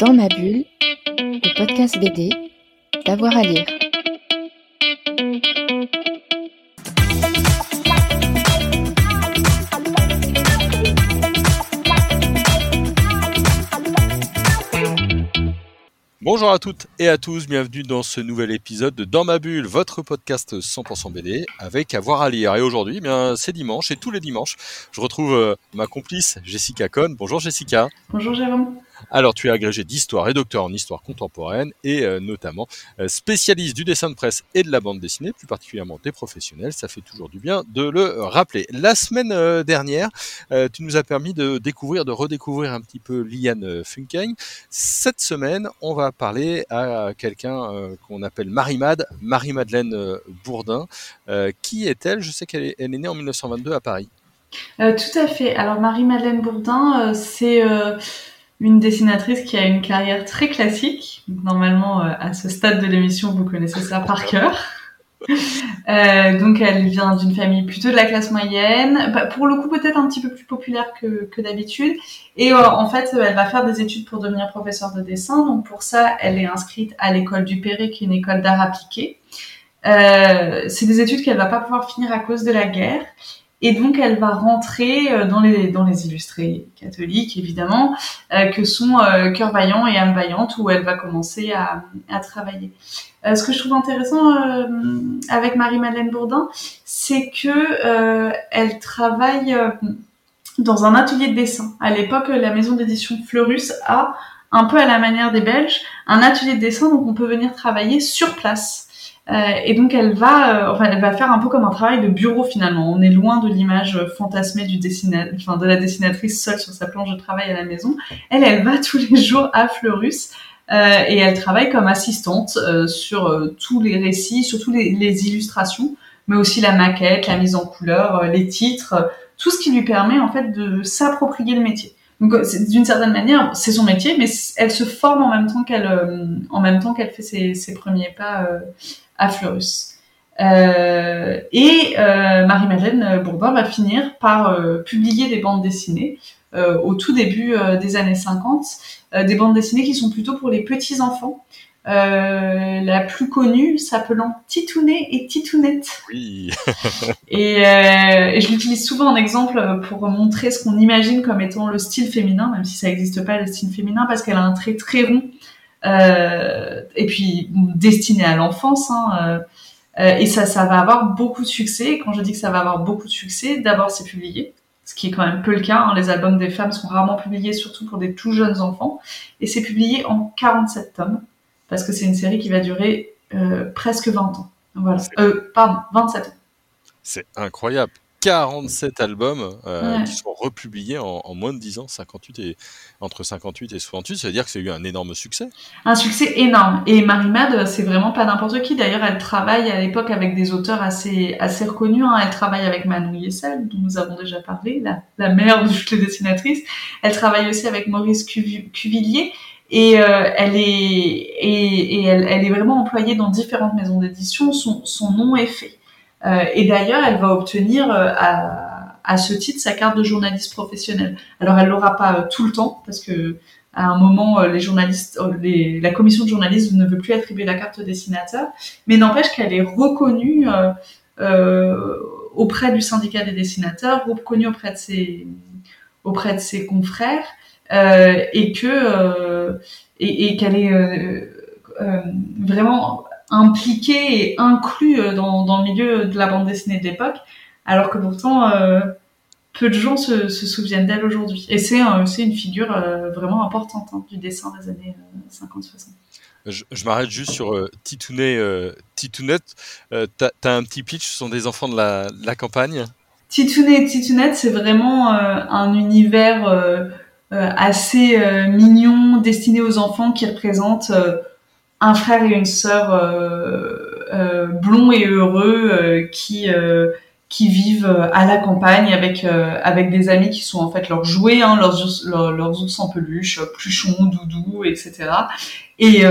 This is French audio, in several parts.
Dans ma bulle, le podcast BD, d'avoir à lire. Bonjour à toutes et à tous, bienvenue dans ce nouvel épisode de Dans ma bulle, votre podcast 100% BD avec avoir à lire. Et aujourd'hui, eh bien c'est dimanche et tous les dimanches, je retrouve euh, ma complice Jessica Cohn. Bonjour Jessica. Bonjour Jérôme. Alors, tu es agrégé d'histoire et docteur en histoire contemporaine et euh, notamment euh, spécialiste du dessin de presse et de la bande dessinée, plus particulièrement des professionnels. Ça fait toujours du bien de le rappeler. La semaine euh, dernière, tu nous as permis de découvrir, de redécouvrir un petit peu Liane Funken. Cette semaine, on va parler à quelqu'un qu'on appelle Marie-Mad, Marie-Madeleine Bourdin. qui est-elle? Je sais qu'elle est, est née en 1922 à Paris. tout à fait. Alors Marie-Madeleine Bourdin, c'est une dessinatrice qui a une carrière très classique. Normalement, euh, à ce stade de l'émission, vous connaissez ça par cœur. Euh, donc elle vient d'une famille plutôt de la classe moyenne, bah, pour le coup peut-être un petit peu plus populaire que, d'habitude. Et euh, en fait, elle va faire des études pour devenir professeure de dessin. Donc pour ça, elle est inscrite à l'école du Perret, qui est une école d'art appliqué. C'est des études qu'elle va pas pouvoir finir à cause de la guerre. Et donc, elle va rentrer euh, dans les, dans les illustrés catholiques, évidemment, euh, que sont euh, Cœur Vaillant et Âme Vaillante, où elle va commencer à, à travailler. Euh, ce que je trouve intéressant euh, avec Marie-Madeleine Bourdin, c'est que elle travaille dans un atelier de dessin. À l'époque, la maison d'édition Fleurus a, un peu à la manière des Belges, un atelier de dessin, donc on peut venir travailler sur place. Euh, et donc elle va, euh, enfin elle va faire un peu comme un travail de bureau finalement. On est loin de l'image fantasmée du dessinateur, enfin de la dessinatrice seule sur sa planche de travail à la maison. Elle, elle va tous les jours à Fleurus. Euh, et elle travaille comme assistante euh, sur euh, tous les récits, surtout les, les, illustrations, mais aussi la maquette, la mise en couleur, les titres, tout ce qui lui permet en fait de s'approprier le métier. Donc d'une certaine manière, c'est son métier, mais elle se forme en même temps qu'elle, qu'elle fait ses, premiers pas à Fleurus. Euh, et euh, Marie-Madeleine Bourdin va finir par euh, publier des bandes dessinées au tout début des années 50, des bandes dessinées qui sont plutôt pour les petits enfants. La plus connue s'appelant Titounet et Titounette. Oui. et, et, je l'utilise souvent en exemple pour montrer ce qu'on imagine comme étant le style féminin, même si ça n'existe pas le style féminin, parce qu'elle a un trait très rond euh, et puis destiné à l'enfance. Hein, euh, euh, et ça, ça va avoir beaucoup de succès. Et quand je dis que ça va avoir beaucoup de succès, d'abord c'est publié, ce qui est quand même peu le cas. Hein. Les albums des femmes sont rarement publiés, surtout pour des tout jeunes enfants. Et c'est publié en 47 tomes, parce que c'est une série qui va durer euh, presque 20 ans. Voilà. Euh, pardon, 27 ans. C'est incroyable. 47 albums euh, qui sont republiés en, en, moins de 10 ans, 58 et, entre 58 et 68. Ça veut dire que c'est eu un énorme succès. Un succès énorme. Et Marie-Mad, c'est vraiment pas n'importe qui. D'ailleurs, elle travaille à l'époque avec des auteurs assez, assez reconnus. Hein. Elle travaille avec Manou Yessel, dont nous avons déjà parlé, la, la mère de toutes les dessinatrices. Elle travaille aussi avec Maurice Cuvillier. Et euh, elle est, et, et elle, elle, est vraiment employée dans différentes maisons d'édition. Son, son nom est fait. Euh, et d'ailleurs, elle va obtenir euh, à, à, ce titre sa carte de journaliste professionnelle. Alors, elle l'aura pas euh, tout le temps parce que à un moment, les journalistes, les, la commission de journalistes ne veut plus attribuer la carte au dessinateur, mais n'empêche qu'elle est reconnue euh, auprès du syndicat des dessinateurs, reconnue auprès de ses, auprès de ses confrères, euh, et que euh, et, et qu'elle est vraiment impliqué et inclus euh, dans, dans, le milieu de la bande dessinée de l'époque, alors que pourtant euh, peu de gens se, se souviennent d'elle aujourd'hui. Et c'est euh, une figure euh, vraiment importante hein, du dessin des années 50-60. Je, je m'arrête juste sur euh, Titounet. Euh, Titounette, euh, as un petit pitch, ce sont des enfants de la, de la campagne? Titounet et Titounette, c'est vraiment un univers assez mignon, destiné aux enfants qui représente un frère et une sœur euh, euh, blonds et heureux euh, qui qui vivent à la campagne avec avec des amis qui sont en fait leurs jouets, hein, leurs, leurs, leurs ours en peluche, pluchons, doudou, etc. Et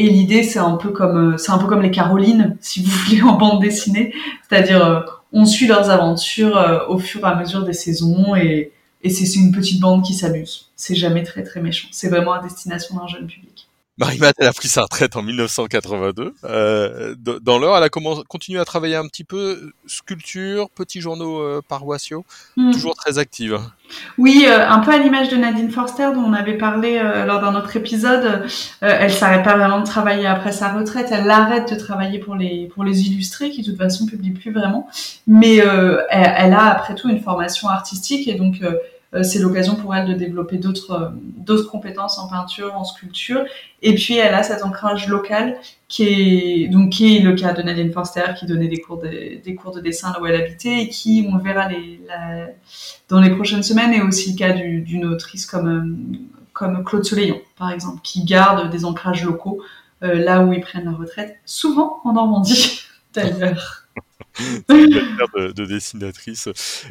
et l'idée c'est un peu comme c'est un peu comme les Carolines, si vous voulez en bande dessinée, c'est-à-dire on suit leurs aventures au fur et à mesure des saisons et et c'est une petite bande qui s'amuse. C'est jamais très très méchant. C'est vraiment à destination d'un jeune public. Marie-Mat, elle a pris sa retraite en 1982. Euh, dans l'heure, elle a continué à travailler un petit peu, sculpture, petits journaux euh, paroissiaux, hmm. toujours très active. Oui, euh, un peu à l'image de Nadine Forster dont on avait parlé euh, lors d'un autre épisode. elle s'arrête pas vraiment de travailler après sa retraite. Elle arrête de travailler pour les pour les illustrés qui de toute façon publient plus vraiment. Mais elle, elle, a après tout une formation artistique et donc euh, c'est l'occasion pour elle de développer d'autres euh, d'autres compétences en peinture, en sculpture. Et puis elle a cet ancrage local qui est donc qui est le cas de Nadine Forster qui donnait des cours de, dessin là où elle habitait et qui on le verra les, dans les prochaines semaines est aussi le cas d'une autrice comme euh, Claude Soleillon par exemple qui garde des ancrages locaux là où ils prennent leur retraite, souvent en Normandie d'ailleurs. De, de, dessinatrice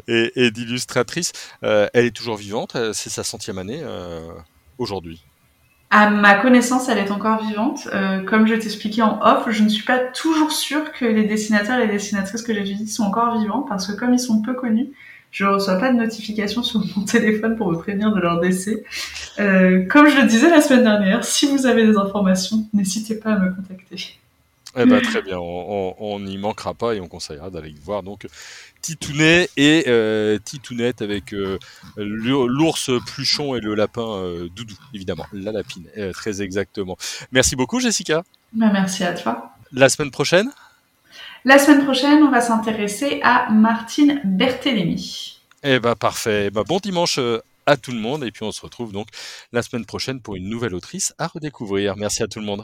et, d'illustratrice. Euh, elle est toujours vivante, euh, c'est sa centième année euh, aujourd'hui. À ma connaissance, elle est encore vivante. comme je t'expliquais en off, je ne suis pas toujours sûre que les dessinateurs et les dessinatrices que j'étudie sont encore vivants parce que comme ils sont peu connus, je ne reçois pas de notification sur mon téléphone pour me prévenir de leur décès. comme je le disais la semaine dernière, si vous avez des informations, n'hésitez pas à me contacter. Eh ben, très bien, on n'y manquera pas et on conseillera d'aller voir donc Titounet et euh, Titounette avec euh, l'ours pluchon et le lapin euh, doudou, évidemment, la lapine, très exactement. Merci beaucoup Jessica. Ben, merci à toi. La semaine prochaine? La semaine prochaine, on va s'intéresser à Martine Berthélémy. Eh ben parfait. Eh ben, bon dimanche à tout le monde et puis on se retrouve donc la semaine prochaine pour une nouvelle autrice à redécouvrir. Merci à tout le monde.